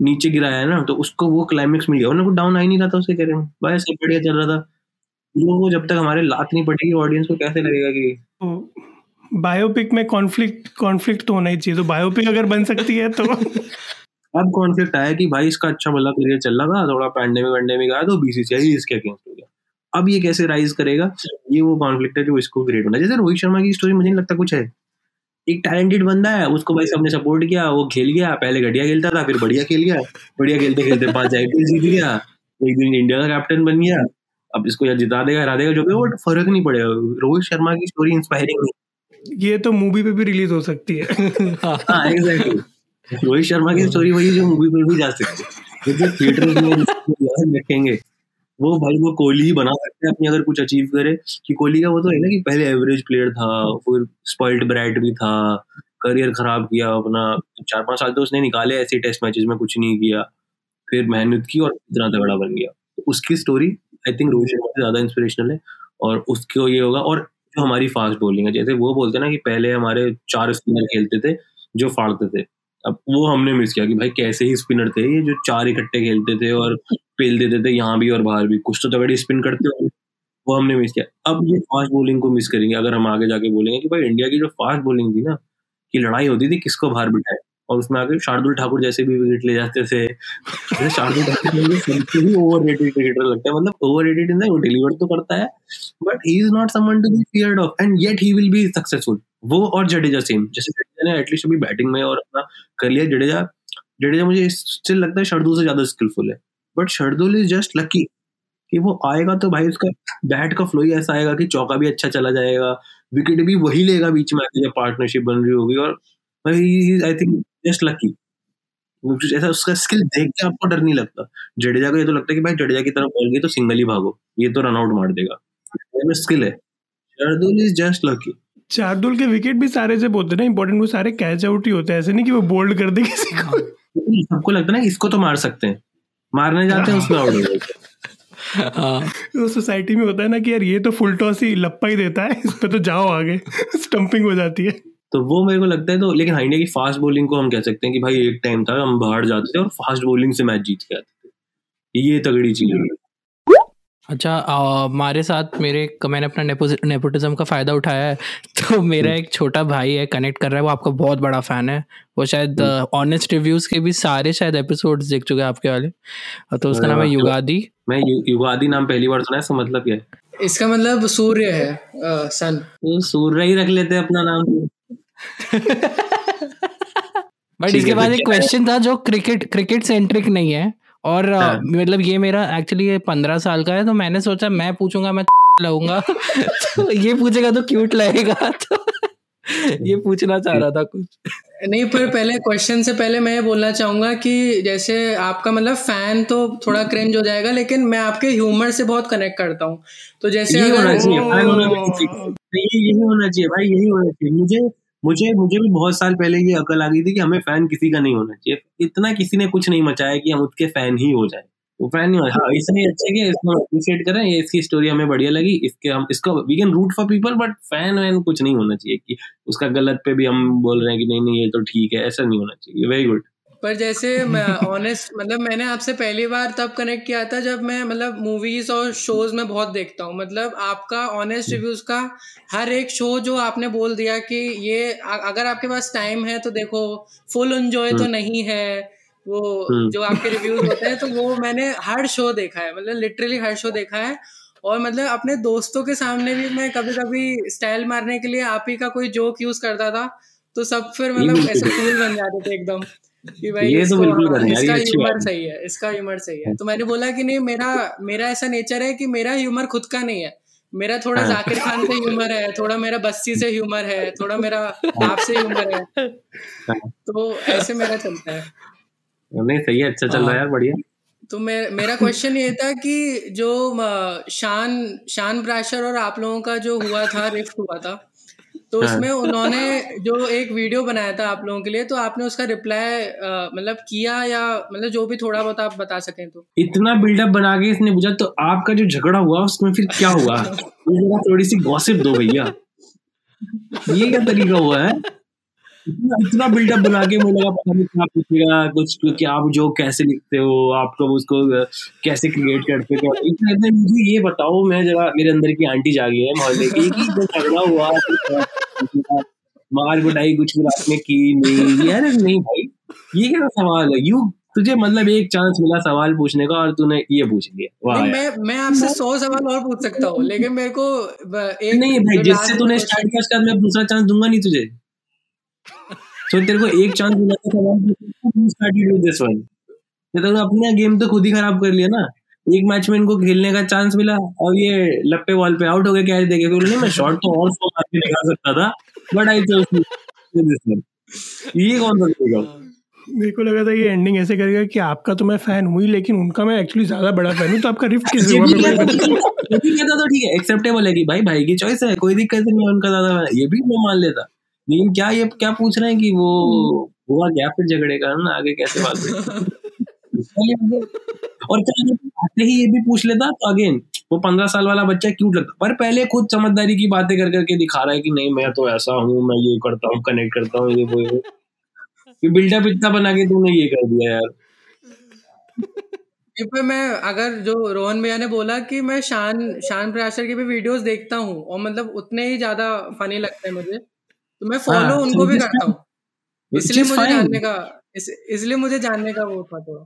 नीचे गिराया है ना तो उसको वो क्लाइमेक्स मिल गया। उन्हें डाउन आ ही नहीं रहा था उसके कैरियर में भाई सब बढ़िया चल रहा था। को जब तक हमारे लात नहीं पड़ेगी ऑडियंस को कैसे लगेगा कि बायोपिक में कॉन्फ्लिक्ट कॉन्फ्लिक्ट तो होना ही चाहिए। तो बायोपिक अगर बन सकती है तो <laughs> अब कॉन्फ्लिक्ट आया कि भाई इसका अच्छा भला करियर चल रहा था थोड़ा पैंडेमिक वैंडेमिक आया तो बीसीसीआई इसके अगेंस्ट हो गया। अब ये कैसे राइज करेगा? ये वो कॉन्फ्लिक्ट है जो इसको क्रिएट होना जैसे रोहित शर्मा की स्टोरी मुझे नहीं लगता कुछ है। एक टैलेंटेड बंदा है उसको भाई सबने सपोर्ट किया वो खेल गया पहले घटिया खेलता था फिर बढ़िया खेल गया। बढ़िया खेलते खेलते पाँच आईपीएल जीत गया। एक दिन इंडिया का कैप्टन बन गया। अब इसको या जिता देगा हरा देगा जो भी वो फ़र्क नहीं पड़ेगा। रोहित शर्मा की स्टोरी इंस्पायरिंग नहीं। ये तो मूवी पे भी रिलीज़ हो सकती है। हाँ एग्जैक्टली रोहित शर्मा की स्टोरी वही जो मूवी पे भी जा सकती है। थिएटर में रखेंगे। वो भाई वो कोहली ही बना सकते हैं अपनी, अगर कुछ अचीव करे। कि कोहली का वो तो है ना कि पहले एवरेज प्लेयर था, फिर स्पॉइल्ड ब्राइट भी था करियर खराब किया अपना। चार पाँच साल तो उसने निकाले ऐसे टेस्ट मैचेस में, कुछ नहीं किया। फिर मेहनत की और इतना तगड़ा बन गया। तो उसकी story I think Rohit Sharma से ज़्यादा इंस्पिरेशनल है। और उसको ये होगा, और जो हमारी फास्ट बॉलिंग है, जैसे वो बोलते ना कि पहले हमारे चार स्पिनर खेलते थे, जो फाड़ते थे। अब वो हमने मिस किया कि भाई कैसे ही स्पिनर थे ये, जो चार इकट्ठे खेलते थे और पेल देते थे यहाँ भी और बाहर भी। कुछ तो तगड़ी स्पिन करते हो वो हमने मिस किया। अब ये फास्ट बॉलिंग को मिस करेंगे। अगर हम आगे जाके बोलेंगे कि भाई इंडिया की जो फास्ट बॉलिंग थी ना, की लड़ाई होती थी, किसको बाहर बिठाए? और उसमें आगे शार्दुल ठाकुर जैसे भी विकेट ले जाते थे। शार्दुल ठाकुर मतलब वो डिलीवर तो करता है but he is not someone to be feared of and yet he will be successful वो और जडेजा सेम जैसे जडेजा ने एटलीस्ट अभी बैटिंग में और अपना कर लिया। जडेजा जडेजा मुझे स्टिल लगता है शार्दुल से ज़्यादा स्किलफुल है। But Shardul is just lucky कि वो आएगा तो भाई उसका बैट का फ्लो ही ऐसा आएगा कि चौका भी अच्छा चला जाएगा विकेट भी वही लेगा बीच में आके जब पार्टनरशिप बन रही होगी और भाई आई थिंक जस्ट लकी ऐसा उसका स्किल देख के आपको डर नहीं लगता। जडेजा को ये तो लगता है कि भाई जडेजा की तरफ़ बोल गई तो सिंगल ही भागो ये तो रन आउट मार देगा। स्किल है। Shardul is just lucky Shardul के विकेट भी सारे जब होते हैं ना इंपॉर्टेंट वो सारे कैच आउट ही होते हैं। ऐसे नहीं कि वो बोल्ड कर दे किसी को। सबको लगता है ना इसको तो मार सकते हैं। मारने जाते हैं उसमें आउट हो जाते हाँ। तो सोसाइटी में होता है ना कि यार ये तो फुल टॉस ही लप्पा ही देता है इस पर तो जाओ आगे स्टंपिंग हो जाती है। तो वो मेरे को लगता है तो लेकिन हाइंडिया की फास्ट बॉलिंग को हम कह सकते हैं कि भाई एक टाइम था हम बाहर जाते थे और फास्ट बॉलिंग से मैच जीत के आते थे। ये तगड़ी चीज़ है। अच्छा हमारे साथ मेरे मैंने अपना नेपोटिज्म का फ़ायदा उठाया है। <laughs> तो मेरा हम्म। एक छोटा भाई है कनेक्ट कर रहा है वो आपका बहुत बड़ा फ़ैन है। वो शायद ऑनेस्ट हम्म। रिव्यूज़ के भी सारे शायद एपिसोड्स देख चुके हैं आपके वाले। तो उसका नाम है युगादी। मैं युगादी नाम पहली बार सुना है इसका मतलब क्या है? इसका मतलब सूर्य है सन। तो सूर्य ही रख लेते हैं अपना नाम। <laughs> बट इसके बाद एक क्वेश्चन था जो क्रिकेट क्रिकेट सेंट्रिक नहीं है। और हाँ। मतलब ये मेरा एक्चुअली ये पंद्रह साल का है तो मैंने सोचा मैं पूछूँगा मैं <laughs> लाऊँगा। तो ये पूछेगा तो क्यूट लगेगा तो ये पूछना चाह रहा था कुछ। नहीं पर पहले क्वेश्चन से पहले मैं ये बोलना चाहूँगा कि जैसे आपका मतलब फ़ैन तो थोड़ा क्रेंज हो जाएगा लेकिन मैं आपके ह्यूमर से बहुत कनेक्ट करता हूँ। तो जैसे यही होना चाहिए यही होना चाहिए भाई यही होना चाहिए। मुझे मुझे मुझे भी बहुत साल पहले ये अकल आ गई थी कि हमें फ़ैन किसी का नहीं होना चाहिए। इतना किसी ने कुछ नहीं मचाया कि हम उसके फ़ैन ही हो जाए। वो फ़ैन नहीं हो इसमें अच्छा कि इसको अप्रिशिएट करें। इसकी स्टोरी हमें बढ़िया लगी। इसके हम, इसको we can root for people but fan van कुछ नहीं होना चाहिए कि उसका गलत पे भी हम बोल रहे हैं कि नहीं नहीं, ये तो ठीक है। ऐसा नहीं होना चाहिए। वेरी गुड पर जैसे मैं <laughs> ऑनेस्ट मतलब मैंने आपसे पहली बार तब कनेक्ट किया था जब मैं मतलब मूवीज़ और शोज़ में बहुत देखता हूँ। मतलब आपका ऑनेस्ट रिव्यूज़ का हर एक शो जो आपने बोल दिया कि ये अगर आपके पास टाइम है तो देखो फुल एंजॉय तो हम्म। नहीं है वो हम्म। जो आपके रिव्यूज़ होते हैं तो वो मैंने हर शो देखा है मतलब लिटरली हर शो देखा है। और मतलब अपने दोस्तों के सामने भी मैं कभी कभी स्टाइल मारने के लिए आप ही का कोई जोक यूज़ करता था तो सब फिर मतलब ऐसे कूल बन जाते थे एकदम। कि भाई ये तो बिल्कुल हाँ, इसका ह्यूमर। सही है इसका ह्यूमर सही है तो मैंने बोला कि नहीं मेरा मेरा ऐसा नेचर है कि मेरा ह्यूमर खुद का नहीं है मेरा थोड़ा हाँ। जाकिर खान से ह्यूमर है थोड़ा मेरा बस्ती से ह्यूमर है थोड़ा मेरा आपसे ह्यूमर है हाँ। तो ऐसे मेरा चलता है नहीं सही है अच्छा चल रहा है यार बढ़िया तो मे, मेरा क्वेश्चन ये था कि जो शान शान प्राशर और आप लोगों का जो हुआ था रिफ्ट हुआ था तो हाँ। उसमें उन्होंने जो एक वीडियो बनाया था आप लोगों के लिए तो आपने उसका रिप्लाई मतलब किया या मतलब जो भी थोड़ा बहुत आप बता सकें तो? इतना बिल्डअप बना के इसने पूछा तो आपका जो झगड़ा हुआ उसमें फिर क्या हुआ? <laughs> थोड़ी सी गॉसिप दो भैया। ये क्या तरीका हुआ है? इतना बिल्डअप बना के मुझे लगा पता नहीं क्या पूछेगा कुछ कि आप जो कैसे लिखते हो आप कब उसको कैसे क्रिएट करते हो? इतना इतना मुझे ये बताओ मैं जरा मेरे अंदर की आंटी जागी है मोहल्ले की कि जो झगड़ा हुआ तो मार गुटाई कुछ भी आपने की नहीं यार नहीं भाई ये क्या सवाल है? यू तुझे मतलब एक चांस मिला सवाल पूछने का और तूने ये पूछ लिया। वाह मैं मैं आपसे सौ सवाल और पूछ सकता हूँ लेकिन मेरे को एक नहीं भाई जिससे तूने स्टार्ट किया उसके मैं दूसरा चांस दूँगा नहीं तुझे। तो तेरे को एक चांस मिला था दिस वन ये तो अपना गेम तो खुद ही खराब कर लिया ना। एक मैच में इनको खेलने का चांस मिला और ये लप्पे बॉल पे आउट हो गए कैच देके फिर नहीं मैं शॉट तो और सौ मार के दिखा सकता था but I chose this one ये कौन सा तरीका? मेरे को लगा था ये एंडिंग ऐसे करेगा कि आपका तो मैं फ़ैन हुई लेकिन उनका मैं एक्चुअली ज़्यादा बड़ा फ़ैन हूँ तो आपका रिफ्ट किस हुआ तो ठीक है एक्सेप्टेबल है कि भाई भाई की चॉइस है कोई दिक्कत नहीं है उनका ज़्यादा ये भी मैं मान लेता। लेकिन क्या ये क्या पूछ रहे हैं कि वो हुआ क्या फिर झगड़े का? ना आगे कैसे बात और क्या आते ही ये भी पूछ लेता तो अगेन वो पंद्रह साल वाला बच्चा क्यूट लगता पर पहले खुद समझदारी की बातें कर करके दिखा रहा है कि नहीं मैं तो ऐसा हूँ मैं ये करता हूँ कनेक्ट करता हूँ ये वो ये। बिल्डअप इतना बना के तूने ये कर दिया यार। पे मैं अगर जो रोहन भैया ने बोला कि मैं शान शान प्राशर के भी वीडियोस देखता हूँ और मतलब उतने ही ज़्यादा फनी लगते हैं मुझे तो मैं फॉलो हाँ, उनको भी करता हूँ। इसलिए मुझे जानने का इस, इसलिए मुझे जानने का वो था थोड़ा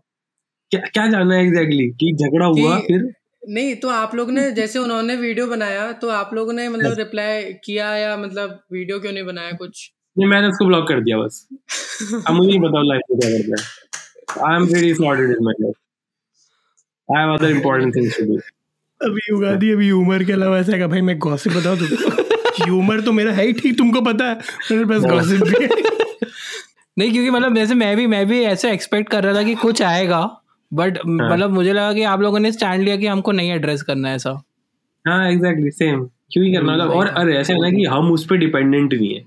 क्या क्या जानना है एग्जैक्टली कि झगड़ा हुआ फिर? नहीं तो आप लोग ने जैसे उन्होंने वीडियो बनाया तो आप लोगों ने मतलब रिप्लाई किया या मतलब वीडियो क्यों नहीं बनाया कुछ? नहीं मैंने उसको ब्लॉक कर दिया बस। <laughs> अब मुझे नहीं पता लाइफ में क्या करना है। I am very sorted in my life I have other important things to do अभी उगादी अभी ह्यूमर के अलावा ऐसा है भाई मैं गॉसिप बताऊँ तुमको ह्यूमर तो मेरा है ही ठीक तुमको पता है। मेरे पास गॉसिप भी है। नहीं क्योंकि मतलब जैसे मैं भी मैं भी ऐसे एक्सपेक्ट कर रहा था कि कुछ आएगा बट मतलब मुझे लगा कि आप लोगों ने स्टैंड लिया कि हमको नहीं एड्रेस करना है ऐसा। हाँ एग्जैक्टली सेम क्यों ही करना? मतलब और अरे ऐसे है ना कि हम उस पर डिपेंडेंट नहीं है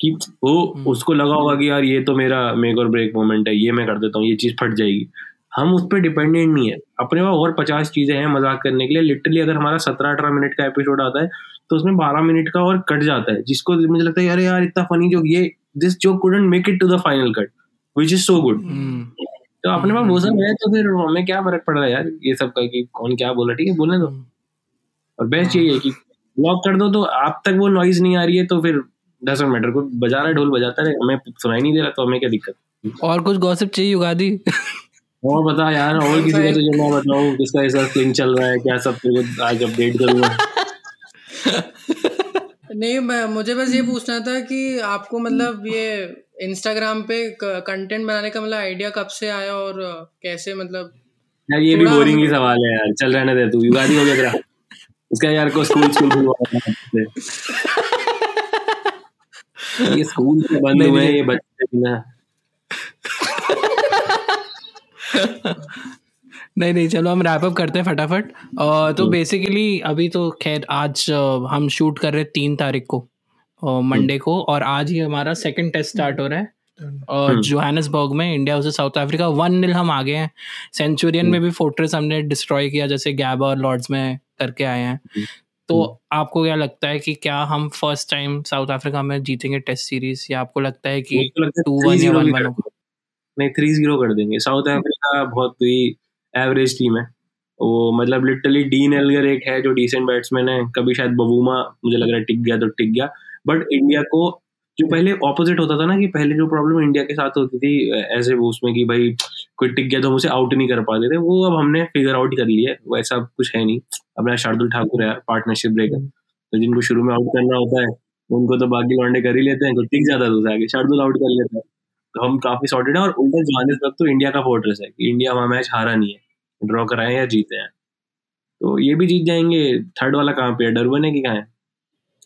कि वो उसको लगा होगा कि यार ये तो मेरा मेक और ब्रेक मोमेंट है ये मैं कर देता हूँ ये चीज़ फट जाएगी। हम उस पर डिपेंडेंट नहीं है। अपने पास और पचास चीज़ें हैं मज़ाक करने के लिए। लिटरली अगर हमारा सत्रह अठारह मिनट का एपिसोड आता है तो उसमें बारह मिनट का और कट जाता है जिसको मुझे लगता है अरे यार इतना फनी जो ये दिस जो couldn't make it to the final cut which is so good hmm, तो अपने पास वो सब है तो फिर हमें क्या फ़र्क पड़ रहा है यार? ये सब का कि कौन क्या बोला ठीक है? बोलने दो। और बेस्ट यही है कि ब्लॉक कर दो तो आप तक वो नॉइज़ नहीं आ रही है तो फिर डजेंट मैटर को बजा रहा है ढोल बजाता रहे हमें सुनाई नहीं दे रहा तो हमें क्या दिक्कत? और कुछ गॉसिप चाहिए युगादी और बता यार और किसी का <laughs> तो जो मैं बताऊँ किसका ऐसा स्लिंग चल रहा है क्या सब तेरे को आज अपडेट करूँगा? <laughs> <laughs> नहीं मैं मुझे बस ये पूछना था कि आपको मतलब ये इंस्टाग्राम पे कंटेंट बनाने का मतलब आइडिया कब से आया और कैसे मतलब यार ये भी बोरिंग ही सवाल है यार। चल रहने दे तू युगादी हो गया तेरा। इसका यार को स्कूल <laughs> स्कूल ये स्कूल से बंद हुए ये बच्चे ना। <laughs> नहीं नहीं चलो हम रैप अप करते हैं फटाफट। तो बेसिकली अभी तो खैर आज हम शूट कर रहे हैं तीन तारीख को मंडे को और आज ही हमारा सेकंड टेस्ट स्टार्ट हो रहा है। और जोहानसबर्ग में India versus South Africa one nil हम आगे हैं। सेंचुरियन में भी फोर्ट्रेस हमने डिस्ट्रॉय किया जैसे गैबा और लॉर्ड्स में करके आए हैं। तो आपको क्या लगता है कि क्या हम फ़र्स्ट टाइम साउथ अफ्रीका में जीतेंगे टेस्ट सीरीज़ या आपको लगता है कि टू वन या वन वन नहीं थ्री ज़ीरो कर देंगे। साउथ अफ्रीका <laughs> बहुत ही एवरेज टीम है। वो मतलब लिटरली डीन एलगर एक है जो डिसेंट बैट्समैन है। कभी शायद बबूमा मुझे लग रहा है टिक गया तो टिक गया। बट इंडिया को जो पहले ऑपोजिट होता था ना कि पहले जो प्रॉब्लम इंडिया के साथ होती थी, ऐसे वो उसमें कि भाई कोई टिक गया तो हम उसे आउट नहीं कर पाते थे। वो अब हमने फिगर आउट कर लिया है। वैसा कुछ है नहीं। अपना शार्दुल ठाकुर है पार्टनरशिप ब्रेकर तो जिनको शुरू में आउट करना होता है, उनको तो बाकी लौंडे कर ही लेते हैं। टिक जाता है तो आगे। शार्दुल आउट कर लेता है। हम काफ़ी सॉर्टेड है और उल्टा जोहानिसबर्ग तो इंडिया का फोर्ट्रेस है कि इंडिया वहाँ मैच हारा नहीं है। ड्रॉ कराए या जीते हैं। तो ये भी जीत जाएँगे। थर्ड वाला कहाँ पे है? डरबन है कि कहाँ है?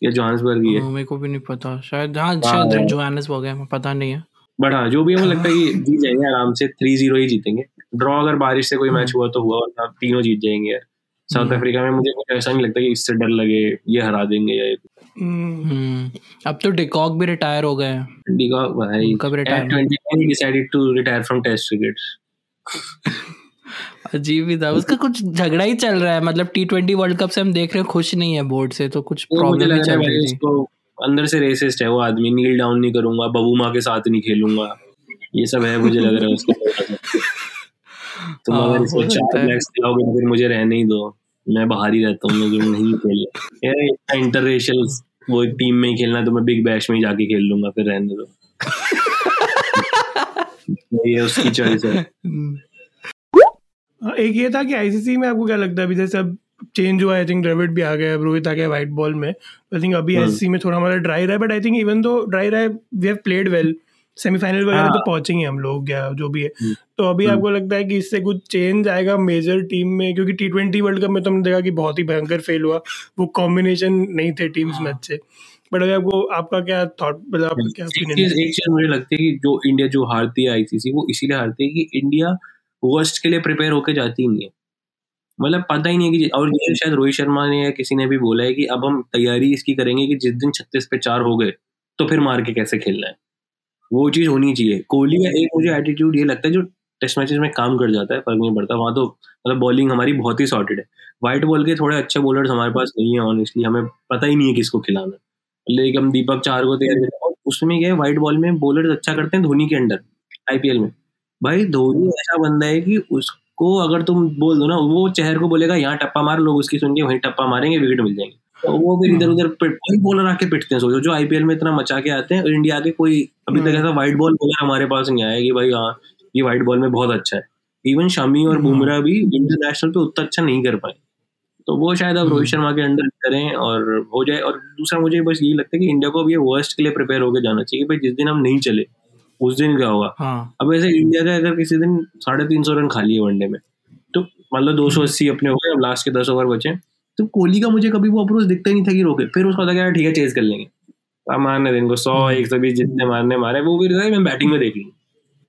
या जोहानिसबर्ग ही है? मेरे को भी नहीं पता। शायद हाँ हाँ, शायद। जोहानिसबर्ग है पता नहीं है। बट हाँ जो भी है मुझे लगता है कि जीत जाएँगे आराम से। थ्री ज़ीरो ही जीतेंगे। ड्रॉ अगर बारिश से कोई मैच हुआ तो हुआ और तीनों जीत जाएँगे। यार साउथ हम्म। अफ्रीका में मुझे कुछ ऐसा नहीं लगता कि इससे डर लगे ये हरा देंगे या हम्म, हम्म, अब तो डिकॉक भी रिटायर हो गए हैं। इंडिया भाई। उनका भी retire 21 he decided to retire from test cricket. <laughs> अजीब ही था। उसका कुछ झगड़ा ही चल रहा है। मतलब टी ट्वेंटी वर्ल्ड कप से हम देख रहे हैं खुश नहीं है बोर्ड से तो कुछ प्रॉब्लम ही रहा है चल रही उसको अंदर से रेसिस्ट है वो आदमी नील डाउन नहीं करूँगा बबू माँ के साथ नहीं खेलूँगा। ये सब है मुझे लग रहा है उसके <laughs> तुम हाँ, अगर इसको चार है। मैच खिलाओगे तो फिर मुझे रहने ही दो। मैं बाहर ही रहता हूँ मुझे नहीं खेल। इतना इंटरनेशनल वो टीम में ही खेलना तो मैं बिग बैश में ही जाके खेल लूँगा फिर रहने दो। <laughs> ये उसकी चॉइस है। हाँ, एक ये था कि आईसीसी में आपको क्या लगता है? अभी जैसे अब चेंज हुआ आई थिंक द्रविड भी आ गया अब रोहित आ गया व्हाइट बॉल में। आई थिंक अभी। आईसीसी में थोड़ा हमारा ड्राई रहा है but I think even though dry रहा है we have played well semifinal वगैरह हाँ। तो पहुँचेंगे हम लोग या जो भी है। हम्म। तो अभी हम्म। आपको लगता है कि इससे कुछ चेंज आएगा मेजर टीम में? क्योंकि टी ट्वेंटी वर्ल्ड कप में तो हमने देखा कि बहुत ही भयंकर फेल हुआ। वो कॉम्बिनेशन नहीं थे टीम्स में अच्छे बट अभी आपको आपका क्या थॉट मतलब आपका क्या एक चीज़ एक चीज़ मुझे लगती है कि जो इंडिया जो हारती है आईसीसी वो इसीलिए हारती है कि इंडिया वर्स्ट के लिए प्रिपेयर होकर जाती ही नहीं है। मतलब पता ही नहीं है कि और ये शायद रोहित शर्मा ने या किसी ने भी बोला है कि अब हम तैयारी इसकी करेंगे कि जिस दिन छत्तीस पे चार हो गए तो फिर मार के कैसे खेलना है? वो चीज़ होनी चाहिए। कोहली का एक मुझे एटीट्यूड ये लगता है जो टेस्ट मैचेस में काम कर जाता है, फ़र्क नहीं पड़ता। वहाँ तो मतलब बॉलिंग हमारी बहुत ही सॉर्टेड है। व्हाइट बॉल के थोड़े अच्छे बॉलर्स हमारे पास नहीं है ऑनेस्टली हमें पता ही नहीं है किसको खिलाना लेकिन हम दीपक चार को तैयार करते हैं उसमें क्या है व्हाइट बॉल में बॉलर्स अच्छा करते हैं धोनी के अंडर आईपीएल में। भाई धोनी ऐसा बंदा है कि उसको अगर तुम बोल दो ना, वो चेहर को बोलेगा, यहाँ टप्पा मार, लोग उसकी सुन के वहीं टप्पा मारेंगे विकेट मिल जाएँगे। वो फिर इधर उधर कोई बॉलर आके पिटते हैं सोचो जो आईपीएल में इतना मचा के आते हैं और इंडिया के कोई अभी तक ऐसा व्हाइट बॉल बॉलर हमारे पास नहीं आया कि भाई हाँ ये व्हाइट बॉल में बहुत अच्छा है। इवन शमी और बुमराह भी इंटरनेशनल पे उतना अच्छा नहीं कर पाए। तो वो शायद अब रोहित शर्मा के अंडर करें और हो जाए और दूसरा मुझे बस यही लगता है कि इंडिया को अब ये वर्स्ट के लिए प्रिपेयर होकर जाना चाहिए कि भाई जिस दिन हम नहीं चले उस दिन क्या होगा? हाँ। अब ऐसे इंडिया का अगर किसी दिन साढ़े तीन सौ रन खा लिए वनडे में तो मतलब दो सौ अस्सी अपने हो गए अब लास्ट के दस ओवर बचे। तो कोहली का मुझे कभी वो अप्रोच दिखता ही नहीं था कि रोके। फिर उसको लगा ठीक है चेज कर लेंगे। अब मारने दिन को सौ एक सौ बीस जितने मारने मारे वो भी मैं बैटिंग में देख लूँ।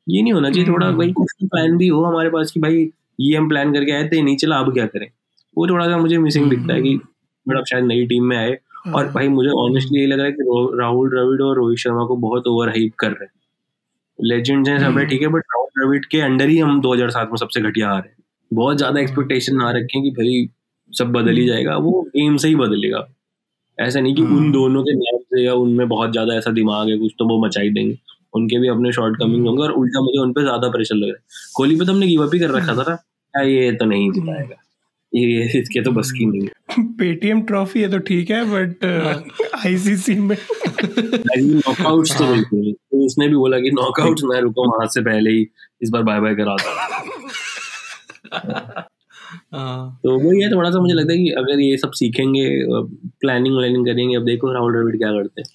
ये नहीं होना चाहिए थोड़ा भाई कुछ प्लान भी हो हमारे पास कि भाई ये हम प्लान करके आए थे नहीं चला अब क्या करें? वो थोड़ा सा मुझे मिसिंग दिखता है कि बट अब शायद नई टीम में आए और भाई मुझे ऑनेस्टली ये लग रहा है कि राहुल द्रविड़ और रोहित शर्मा को बहुत ओवर हाइप कर रहे हैं। लेजेंड्स हैं सब है ठीक है बट राहुल द्रविड़ के अंडर ही हम 2007 में सबसे घटिया आ रहे हैं। बहुत ज़्यादा एक्सपेक्टेशन ना रखें कि भाई सब बदल ही जाएगा वो गेम से ही बदलेगा। ऐसा नहीं कि उन दोनों के नाम से या उनमें बहुत ज़्यादा ऐसा दिमाग है कुछ तो वो मचा ही देंगे। उनके भी अपने शॉर्ट कमिंग होंगे और उल्टा मुझे उन पे ज़्यादा प्रेशर लग रहा है। कोहली पे तो हमने गिव अप ही कर रखा था ना। क्या ये तो नहीं जिताएगा ये इसके तो बस की नहीं है। पेटीएम ट्रॉफी है तो ठीक है बट आईसीसी में नॉकआउट्स तो बिल्कुल नहीं। तो उसने भी बोला कि नॉकआउट्स <laughs> मैं रुका वहाँ से पहले ही इस बार बाय बाय करा था हाँ <laughs> तो वो ये थोड़ा सा मुझे लगता है कि अगर ये सब सीखेंगे प्लानिंग व्लानिंग करेंगे अब देखो राहुल द्रविड़ क्या करते हैं।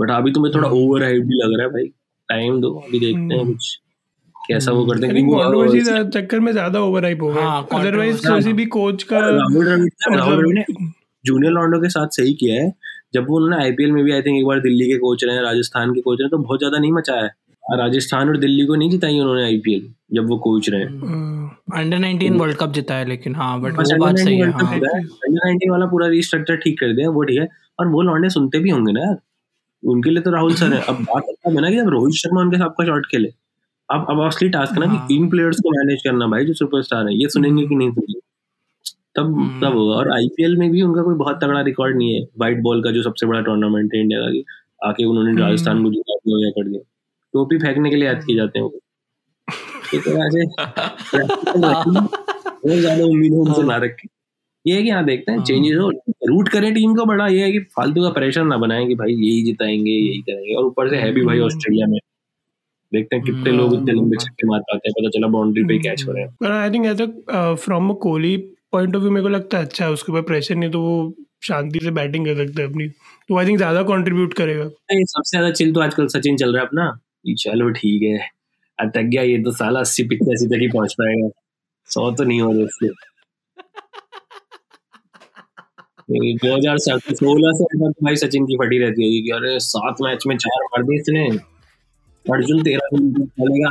बट अभी तुम्हें थोड़ा ओवर हाइप भी लग रहा है भाई। टाइम दो अभी देखते हैं कुछ कैसा वो करते हैं। क्योंकि कंट्रोवर्सी चक्कर में ज़्यादा ओवर हाइप हो गया हाँ, अदरवाइज़ किसी भी कोच का राहुल द्रविड़ ने- राहुल द्रविड़ ने मतलब जूनियर लॉन्डो के साथ सही किया है। जब वो उन्होंने आईपीएल में भी आई थिंक एक बार दिल्ली के कोच रहे हैं राजस्थान के कोच रहे हैं तो बहुत ज़्यादा नहीं मचाया है। राजस्थान और दिल्ली को नहीं जिताई उन्होंने आईपीएल जब वो कोच रहे। अंडर 19 वर्ल्ड कप जीता है लेकिन हाँ बट वो बात सही है 19 वर्ल्ड कप हाँ। जीता है अंडर 19 वाला पूरा रिस्ट्रक्चर ठीक कर दिया वो ठीक है। और वो लौंडे सुनते भी होंगे ना यार। उनके लिए तो राहुल सर है। अब बात अब है ना कि जब रोहित शर्मा उनके साथ का शॉट खेले अब अब असली टास्क ना हाँ। कि इन प्लेयर्स को मैनेज करना भाई जो सुपरस्टार है ये सुनेंगे कि नहीं सुनेंगे। तब हम्म। तब होगा। और आईपीएल में भी उनका कोई बहुत तगड़ा रिकॉर्ड नहीं है। व्हाइट बॉल का जो सबसे बड़ा टूर्नामेंट है इंडिया का आके उन्होंने राजस्थान को जिता दिया कर दिया। टोपी फेंकने के लिए याद किए जाते हैं वो। तो <laughs> बहुत ज़्यादा उम्मीद उनसे ना रखें। ये है कि हाँ देखते हैं चेंजेस हो रूट करें टीम को बड़ा ये है कि फालतू का प्रेशर ना बनाएँ कि भाई यही जिताएँगे यही करेंगे। और ऊपर से है भी भाई ऑस्ट्रेलिया में। देखते हैं कितने लोग इतने लंबे छक्के मार पाते हैं पता चला बाउंड्री पे कैच हो रहे हैं। आई थिंक ऐसा from a Kohli point of view मेरे को लगता है अच्छा है उसके ऊपर प्रेशर नहीं तो वो शांति से बैटिंग कर सकता है अपनी। तो आई थिंक ज़्यादा कंट्रीब्यूट करेगा। सबसे ज़्यादा चिल तो आजकल सचिन चल रहा है अपना। चलो ठीक है। अटक गया ये तो साला अस्सी पिचासी तक ही पहुँच पाएगा। सौ तो नहीं हो रहे उससे दो हज़ार सोलह से तो भाई सचिन की फटी रहती होगी कि अरे सात मैच में चार मार दिए इसने। अर्जुन तेरह चलेगा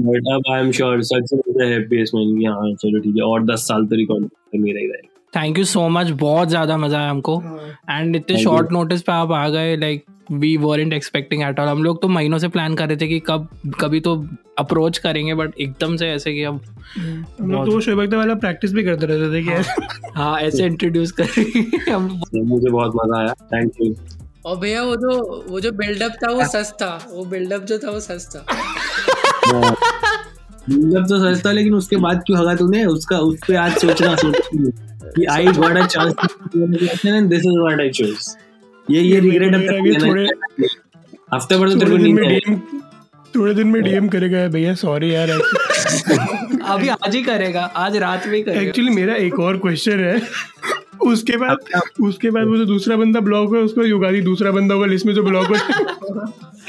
बट अब I am sure Sachin is the happiest man हाँ चलो ठीक है। और दस साल तो रिकॉर्ड मेरा ही रहेगा। थैंक यू सो मच बहुत ज़्यादा मज़ा आया हमको। एंड इतने शॉर्ट नोटिस पे आप आ गए like we weren't expecting at all हम लोग तो महीनों से प्लान कर रहे थे कि कब कभी तो अप्रोच करेंगे बट एकदम से ऐसे कि अब हम लोग तो शोएब अख्तर वाला प्रैक्टिस भी करते रहते थे कि हाँ। ऐसे। <laughs> इंट्रोड्यूस करेंगे। हम मुझे बहुत मज़ा आया। थैंक यू और भैया वो जो वो जो बिल्डअप था वो सस्ता वो बिल्डअप जो था वो था। <laughs> जब तो था लेकिन उसके बाद क्यों हगा तूने? उसका उस पे आज सोचना कि I got a chance and this is what I chose ये ये रिग्रेट अब तक थोड़े- हफ़्ते भर तो तेरे को दिन नींद में डीएम थोड़े दिन में डीएम करेगा भैया सॉरी यार अभी आज ही करेगा आज रात में करेगा। एक्चुअली मेरा एक और क्वेश्चन है। उसके बाद उसके बाद वो जो दूसरा बंदा ब्लॉक है उसको युगादी दूसरा बंदा होगा लिस्ट में जो ब्लॉक हो।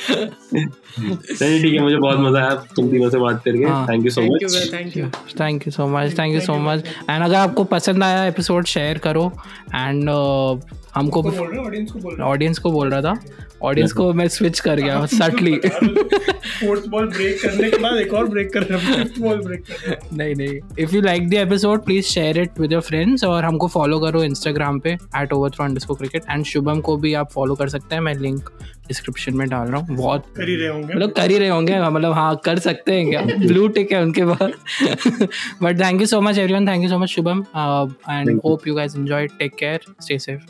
चलिए ठीक है मुझे बहुत मज़ा आया तुम तीनों से बात करके। Thank you so much thank you thank you so much thank you so much and अगर आपको पसंद आया एपिसोड शेयर करो। एंड हमको ऑडियंस को बोल ऑडियंस को बोल रहा था। ऑडियंस को मैं स्विच कर गया सटली फोर्थ बॉल ब्रेक करने के बाद एक और ब्रेक कर रहा है फिफ्थ बॉल ब्रेक कर नहीं नहीं. If you like the episode please share it with your friends और हमको फॉलो करो इंस्टाग्राम पे at over throw underscore cricket and Shubham को भी आप फॉलो कर सकते हैं मैं लिंक डिस्क्रिप्शन में डाल रहा हूँ बहुत कर ही रहे होंगे। मतलब कर ही रहे होंगे मतलब हाँ कर सकते हैं क्या? ब्लू टिक है उनके पास। But thank you so much everyone thank you so much Shubham and hope you guys enjoy take care stay safe